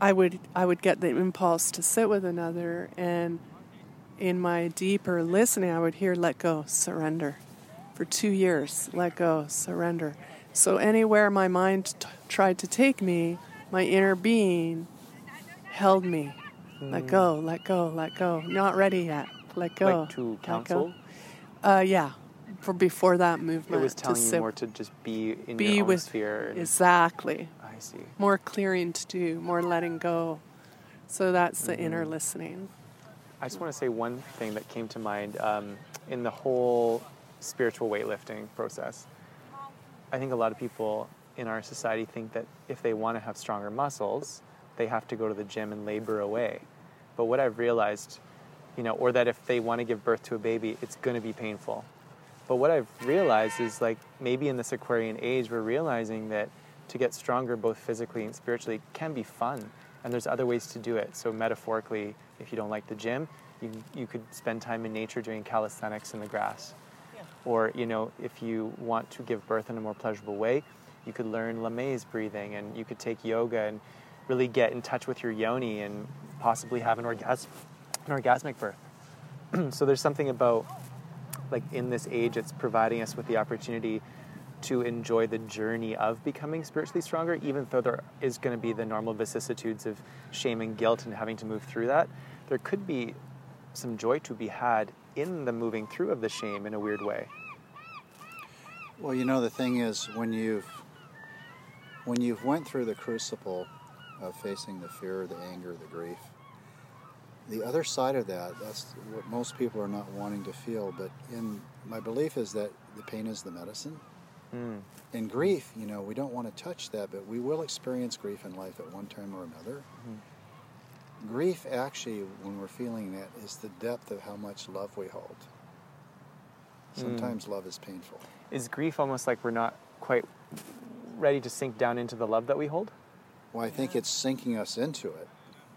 I would I would get the impulse to sit with another, and in my deeper listening, I would hear "let go, surrender." For two years, let go, surrender. So anywhere my mind t- tried to take me, my inner being held me. Let go, let go, let go. Not ready yet. Let go. Like to counsel? Uh, yeah. For before that movement, It was to telling you more to just be in be your own with sphere. exactly I see. more clearing to do, more letting go. So that's the inner Mm-hmm. listening. I just want to say one thing that came to mind um, in the whole spiritual weightlifting process. I think a lot of people in our society think that if they want to have stronger muscles, they have to go to the gym and labor away. But what I've realized, you know, or that if they want to give birth to a baby, it's going to be painful. But what I've realized is like maybe in this Aquarian age, we're realizing that to get stronger both physically and spiritually can be fun. And there's other ways to do it. So metaphorically, if you don't like the gym, you, you could spend time in nature doing calisthenics in the grass. Or, you know, if you want to give birth in a more pleasurable way, you could learn Lamaze breathing and you could take yoga and really get in touch with your yoni and possibly have an, orgas- an orgasmic birth. so there's something about like in this age it's providing us with the opportunity to enjoy the journey of becoming spiritually stronger even though there is going to be the normal vicissitudes of shame and guilt and having to move through that there could be some joy to be had in the moving through of the shame in a weird way Well, you know, the thing is, when you've when you've went through the crucible of facing the fear, the anger, the grief, the other side of that, that's what most people are not wanting to feel. But in my belief is that the pain is the medicine. Mm. In grief, you know, we don't want to touch that, but we will experience grief in life at one time or another. Grief, actually, when we're feeling that, is the depth of how much love we hold. Sometimes love is painful. is grief almost like we're not quite ready to sink down into the love that we hold Well, I think it's sinking us into it.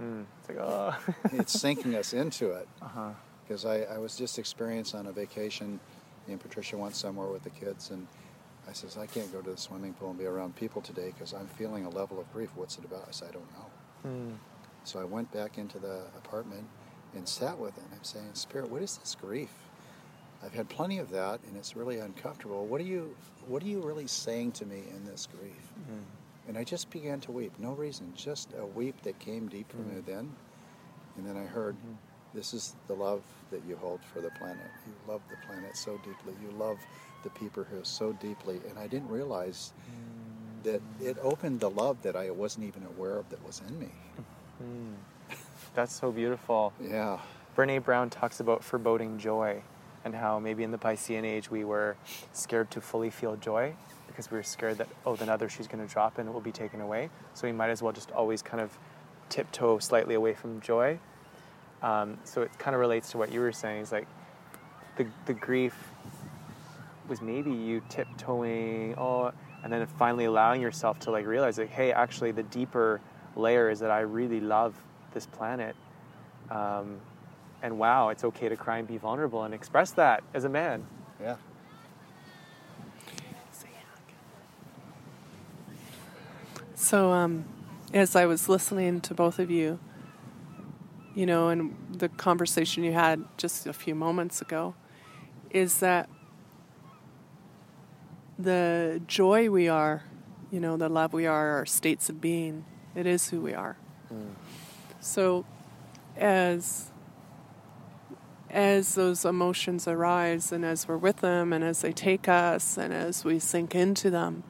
mm. it's like oh It's sinking us into it. uh-huh. Because I, I was just experienced on a vacation, me and Patricia went somewhere with the kids, and I says, I can't go to the swimming pool and be around people today because I'm feeling a level of grief. What's it about? I said, I don't know. mm. So I went back into the apartment and sat with it. I'm saying, Spirit, what is this grief? I've had plenty of that, and it's really uncomfortable. What are you, what are you really saying to me in this grief? Mm. And I just began to weep. No reason, just a weep that came deep from Mm. within. And then I heard, Mhm. this is the love that you hold for the planet. You love the planet so deeply. You love the people here so deeply. And I didn't realize that it opened the love that I wasn't even aware of that was in me. Mm. that's so beautiful Yeah. Brene Brown talks about foreboding joy and how maybe in the Piscean age we were scared to fully feel joy because we were scared that, oh, the other shoe's going to drop and it will be taken away. So we might as well just always kind of tiptoe slightly away from joy. Um, so it kind of relates to what you were saying. Is like the, the grief was maybe you tiptoeing, oh, and then finally allowing yourself to like realize like, hey, actually the deeper layer is that I really love this planet. Um, and wow, it's okay to cry and be vulnerable and express that as a man. Yeah. So, um, as I was listening to both of you, you know, and the conversation you had just a few moments ago is that the joy we are, you know, the love we are, our states of being, it is who we are. Mm. So as as those emotions arise and as we're with them and as they take us and as we sink into them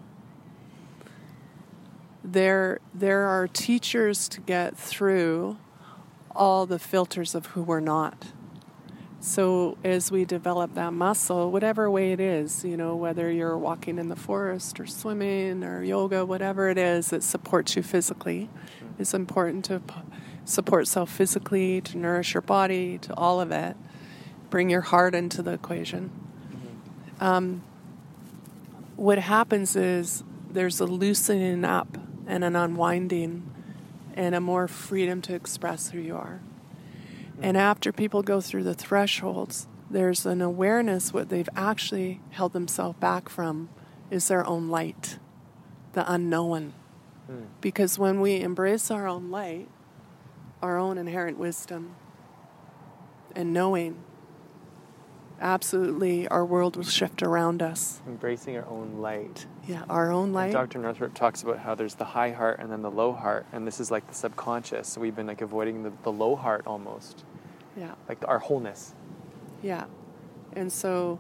there there are teachers to get through all the filters of who we're not so as we develop that muscle whatever way it is you know whether you're walking in the forest or swimming or yoga whatever it is that supports you physically it's important to support self physically to nourish your body to all of it bring your heart into the equation. Um, what happens is there's a loosening up and an unwinding and a more freedom to express who you are. And after people go through the thresholds, there's an awareness what they've actually held themselves back from is their own light, the unknown. Mm. Because when we embrace our own light, our own inherent wisdom, and knowing, absolutely our world will shift around us. Embracing our own light. Yeah, our own light. And Dr. Northrup talks about how there's the high heart and then the low heart, and this is like the subconscious. So we've been like avoiding the, the low heart almost. Yeah. Like our wholeness. Yeah. And so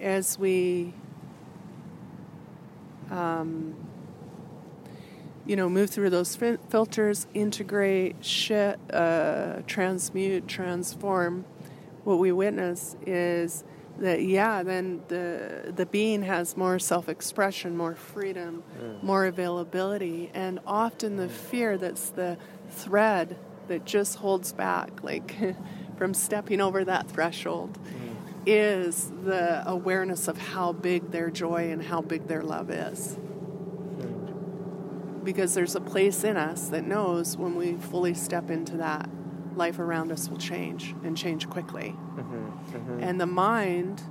as we um, you know, move through those filters, integrate, shit, uh, transmute, transform, what we witness is that yeah then the the being has more self-expression more freedom mm. more availability and often the fear that's the thread that just holds back like from stepping over that threshold mm. is the awareness of how big their joy and how big their love is mm. because there's a place in us that knows when we fully step into that life around us will change and change quickly. Mm-hmm, mm-hmm. And the mind,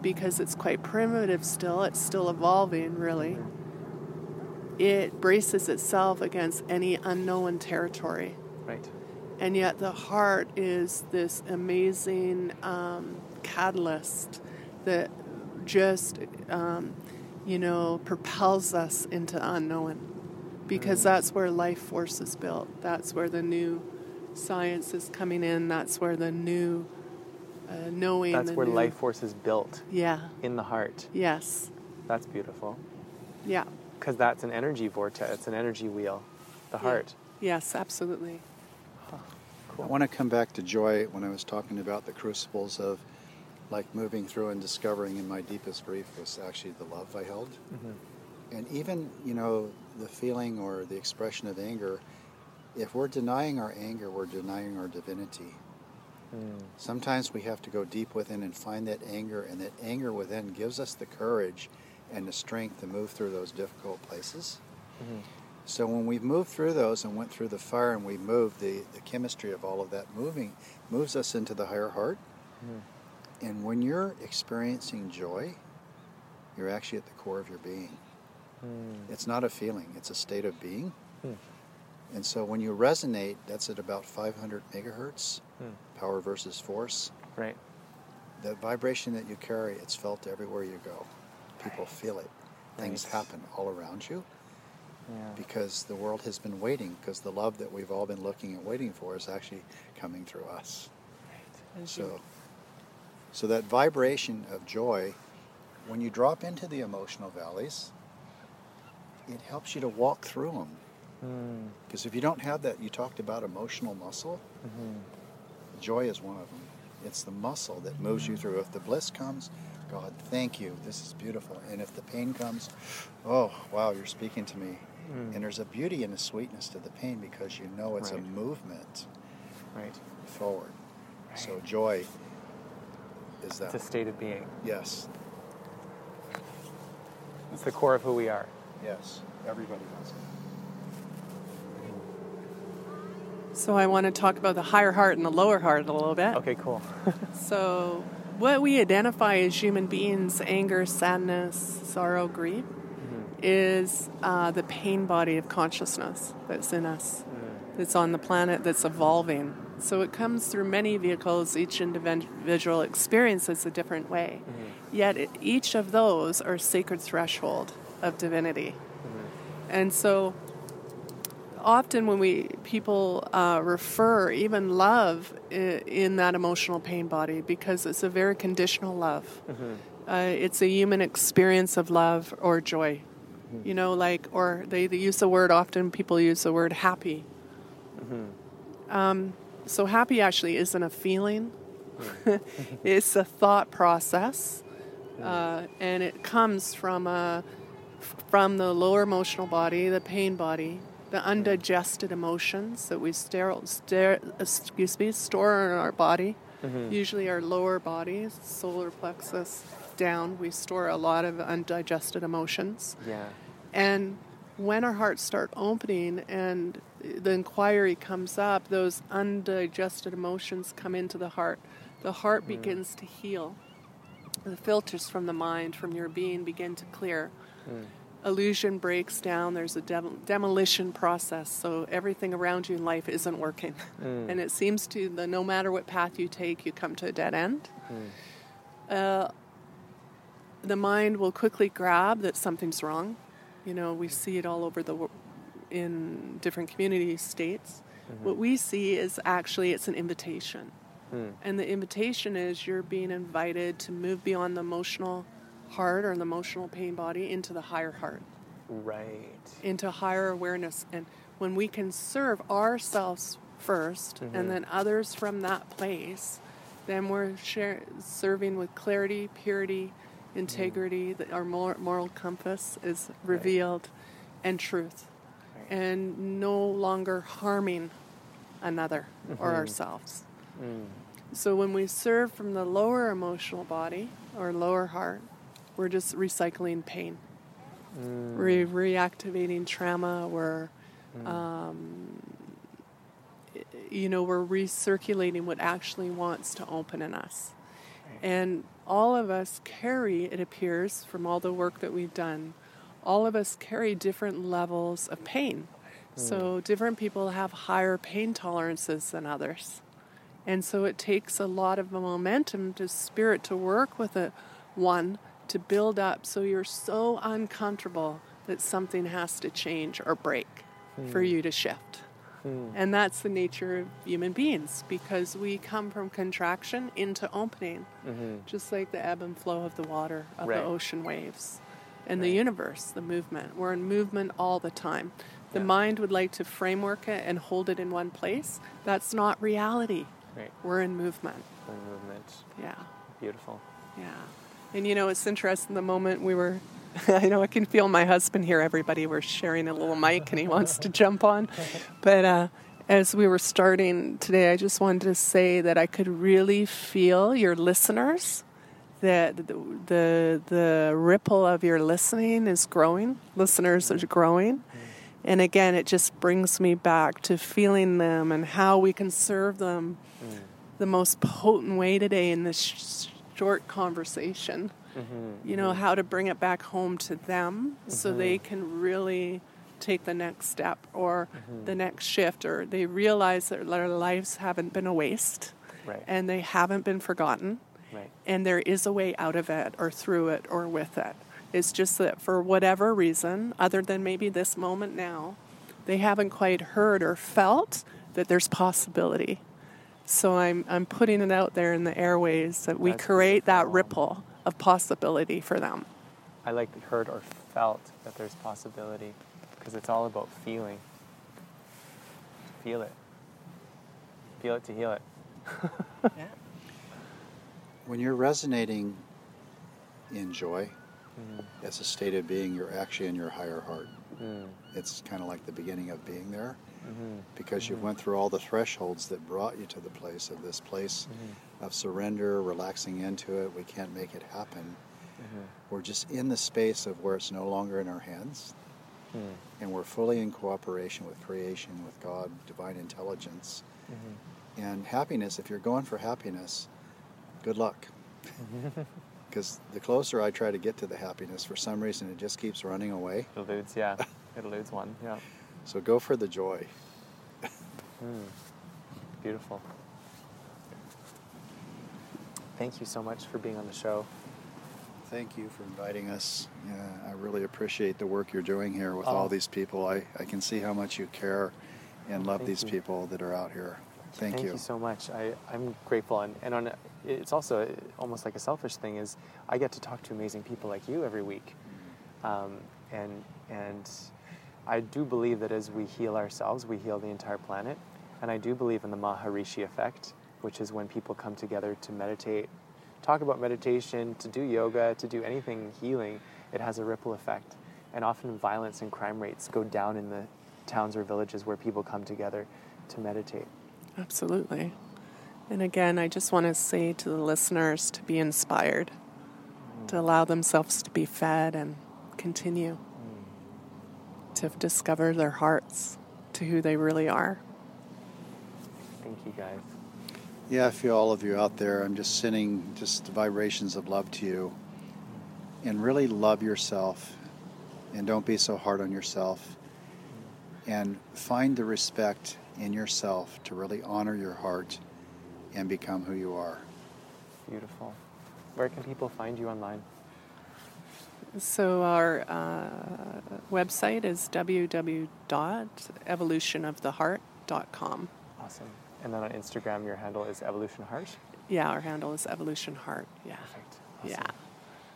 because it's quite primitive still, it's still evolving really, it braces itself against any unknown territory. Right. And yet the heart is this amazing um, catalyst that just, um, you know, propels us into unknown because mm. that's where life force is built. That's where the new science is coming in, that's where the new uh, knowing. That's where new, life force is built. Yeah. In the heart. Yes. That's beautiful. Yeah. Because that's an energy vortex. It's an energy wheel. The yeah. heart. Yes, absolutely. Cool. I want to come back to joy when I was talking about the crucibles of like moving through and discovering in my deepest grief was actually the love I held. Mm-hmm. And even, you know, the feeling or the expression of anger if we're denying our anger, we're denying our divinity. Mm. Sometimes we have to go deep within and find that anger, and that anger within gives us the courage and the strength to move through those difficult places. Mm-hmm. So when we've moved through those and went through the fire and we moved, the, the chemistry of all of that moving moves us into the higher heart. Mm. And when you're experiencing joy, you're actually at the core of your being. Mm. It's not a feeling, it's a state of being. Mm. And so when you resonate, that's at about 500 megahertz, hmm. power versus force. Right. The vibration that you carry, it's felt everywhere you go. People right. feel it. Things right. happen all around you. Yeah. Because the world has been waiting, because the love that we've all been looking and waiting for is actually coming through us. Right. So, so that vibration of joy, when you drop into the emotional valleys, it helps you to walk through them because mm. if you don't have that, you talked about emotional muscle. Mm-hmm. Joy is one of them. It's the muscle that moves you through. If the bliss comes, God, thank you. This is beautiful. And if the pain comes, oh, wow, you're speaking to me. Mm. And there's a beauty and a sweetness to the pain because you know it's right. a movement right. forward. Right. So joy is that. It's a state of being. Yes. It's the core of who we are. Yes. Everybody does it. So I want to talk about the higher heart and the lower heart a little bit. Okay, cool. so what we identify as human beings, anger, sadness, sorrow, grief. Is uh, the pain body of consciousness that's in us. Mm. that's on the planet that's evolving. So it comes through many vehicles. Each individual experiences a different way. Mm-hmm. Yet it, each of those are sacred threshold of divinity. Mm-hmm. And so often when we people uh, refer even love in that emotional pain body because it's a very conditional love. Mm-hmm. Uh, it's a human experience of love or joy. Mm-hmm. You know, like or they, they, use the word often. People use the word happy. Mm-hmm. Um, so happy actually isn't a feeling. it's a thought process, uh, and it comes from a from the lower emotional body, the pain body, the undigested emotions that we stare, excuse me, store in our body, mm-hmm. usually our lower bodies, solar plexus down, we store a lot of undigested emotions. Yeah. And when our hearts start opening and the inquiry comes up, those undigested emotions come into the heart. The heart mm. begins to heal. The filters from the mind, from your being, begin to clear. Mm illusion breaks down, there's a dem- demolition process. So everything around you in life isn't working. Mm. And it seems to, the, no matter what path you take, you come to a dead end. Mm. Uh, the mind will quickly grab that something's wrong. You know, we see it all over the in different community states. Mm-hmm. What we see is actually it's an invitation. Mm. And the invitation is you're being invited to move beyond the emotional heart or the emotional pain body into the higher heart. Right. Into higher awareness. And when we can serve ourselves 1st mm-hmm. and then others from that place, then we're share, serving with clarity, purity, integrity, mm-hmm. our moral compass is revealed, right. and truth. Right. And no longer harming another mm-hmm. or ourselves. Mm. So when we serve from the lower emotional body or lower heart, we're just recycling pain. Mm. We're reactivating trauma. We're, mm. um, you know, we're recirculating what actually wants to open in us. And all of us carry, it appears, from all the work that we've done, all of us carry different levels of pain. Mm. So different people have higher pain tolerances than others. And so it takes a lot of momentum to spirit to work with a one to build up so you're so uncomfortable that something has to change or break mm. for hmm. you to shift. Mm. And that's the nature of human beings because we come from contraction into opening, mm-hmm. just like the ebb and flow of the water, of right. the ocean waves, and right. the universe, the movement. We're in movement all the time. The yeah. mind would like to framework it and hold it in one place. That's not reality. Right. We're in movement. We're in movement. Yeah. Beautiful. Yeah. And you know, it's interesting the moment we were, I know I can feel my husband here, everybody. We're sharing a little mic and he wants to jump on. But uh, as we were starting today, I just wanted to say that I could really feel your listeners. That the, the the ripple of your listening is growing. Listeners are growing, and again, it just brings me back to feeling them and how we can serve them mm. the most potent way today in this short conversation. Mm-hmm, you know, mm-hmm. how to bring it back home to them mm-hmm. so they can really take the next step or mm-hmm. the next shift or they realize that their lives haven't been a waste right. and they haven't been forgotten right. and there is a way out of it or through it or with it. It's just that for whatever reason, other than maybe this moment now, they haven't quite heard or felt that there's possibility. So I'm I'm putting it out there in the airways that we That's create that ripple of possibility for them. I like heard or felt that there's possibility because it's all about feeling. Feel it. Feel it to heal it. yeah. When you're resonating in joy mm. as a state of being, you're actually in your higher heart. Mm. It's kind of like the beginning of being there mm-hmm. because mm-hmm. you went through all the thresholds that brought you to the place of this place mm-hmm. Of surrender, relaxing into it. We can't make it happen. Mm-hmm. We're just in the space of where it's no longer in our hands. Hmm. And we're fully in cooperation with creation, with God, divine intelligence. Mm-hmm. And happiness, if you're going for happiness, good luck. Because the closer I try to get to the happiness, for some reason it just keeps running away. It eludes, yeah. It eludes one, yeah. So go for the joy. Beautiful. Thank you so much for being on the show. Thank you for inviting us. Yeah, I really appreciate the work you're doing here with Oh. all these people. I, I can see how much you care and love Thank these you. people that are out here. Thank, you. Thank you. so much. I, I'm grateful, and, and on it's also almost like a selfish thing is I get to talk to amazing people like you every week, um, and and I do believe that as we heal ourselves, we heal the entire planet, and I do believe in the Maharishi effect, which is when people come together to meditate, talk about meditation, to do yoga, to do anything healing. It has a ripple effect, and often violence and crime rates go down in the towns or villages where people come together to meditate. Absolutely. And again, I just want to say to the listeners to be inspired, to mm. allow themselves to be fed and continue mm. to discover their hearts to who they really are. Thank you, guys. Yeah, I feel all of you out there. I'm just sending just vibrations of love to you. And really love yourself. And don't be so hard on yourself. And find the respect in yourself to really honor your heart and become who you are. Beautiful. Where can people find you online? So, our uh, website is www.evolutionoftheheart.com. Awesome. And then on Instagram, your handle is Evolution Heart. Yeah, our handle is Evolution Heart. Yeah. Perfect. Yeah.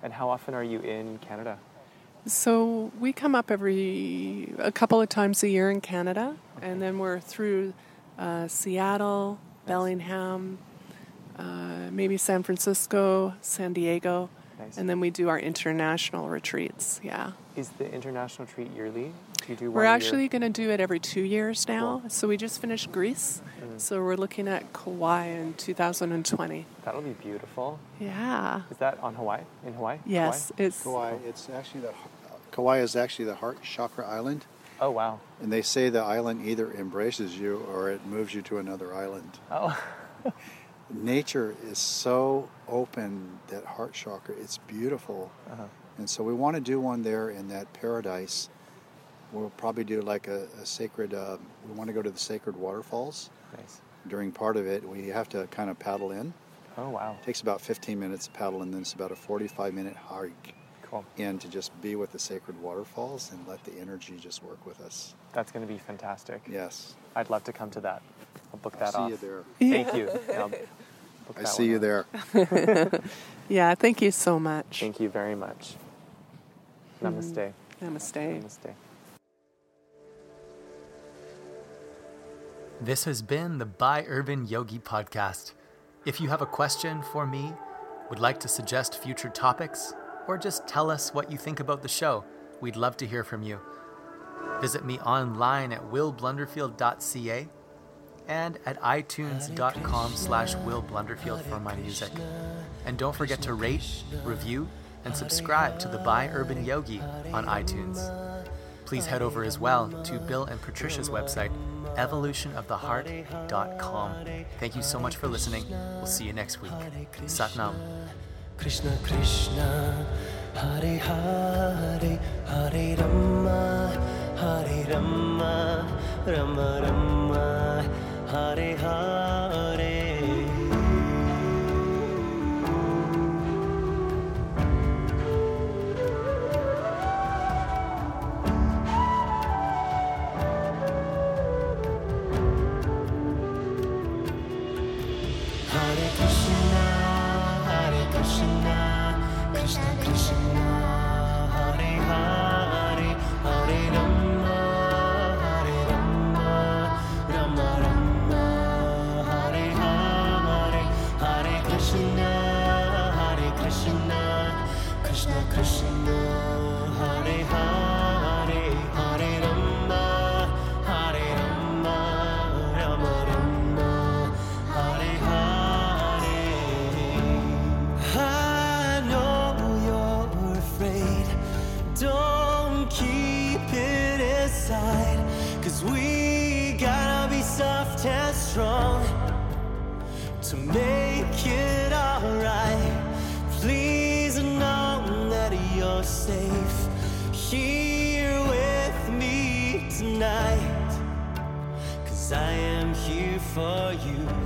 And how often are you in Canada? So we come up every a couple of times a year in Canada, and then we're through uh, Seattle, Bellingham, uh, maybe San Francisco, San Diego, Nice. and then we do our international retreats. Yeah, Is the international retreat yearly? Do we're one year? actually going to do it every two years now. Cool. So we just finished Greece, Mhm. so we're looking at Kauai in 2020. That'll be beautiful. Yeah. Is that on Hawaii? In Hawaii? Yes, Hawaii? it's Kauai, it's actually the Kauai is actually the heart chakra island, Oh wow. and they say the island either embraces you or it moves you to another island. Oh. Nature is so open that heart chakra. It's beautiful, uh-huh. and so we want to do one there in that paradise. We'll probably do like a, a sacred. Uh, we want to go to the sacred waterfalls. Nice. During part of it, we have to kind of paddle in. Oh wow. takes about 15 minutes to paddle, and then it's about a 45 minute hike Cool. in to just be with the sacred waterfalls and let the energy just work with us. That's going to be fantastic. Yes. I'd love to come to that. I'll book I'll that see off. you there. Thank you. And I'll book I that see you off. there. yeah. Thank you so much. Thank you very much. Namaste. Namaste. Namaste. This has been the By Urban Yogi podcast. If you have a question for me, would like to suggest future topics, or just tell us what you think about the show, we'd love to hear from you. Visit me online at willblunderfield.ca and at itunes.com slash willblunderfield for my music. And don't forget to rate, review, and subscribe to the By Urban Yogi on iTunes. Please head over as well to Bill and Patricia's website, evolutionoftheheart.com. Thank you so much for listening. We'll see you next week. Satnam. Krishna Krishna Hare Hare Hare Rama Hare Rama Rama Rama Hare Hare Krishna, for you.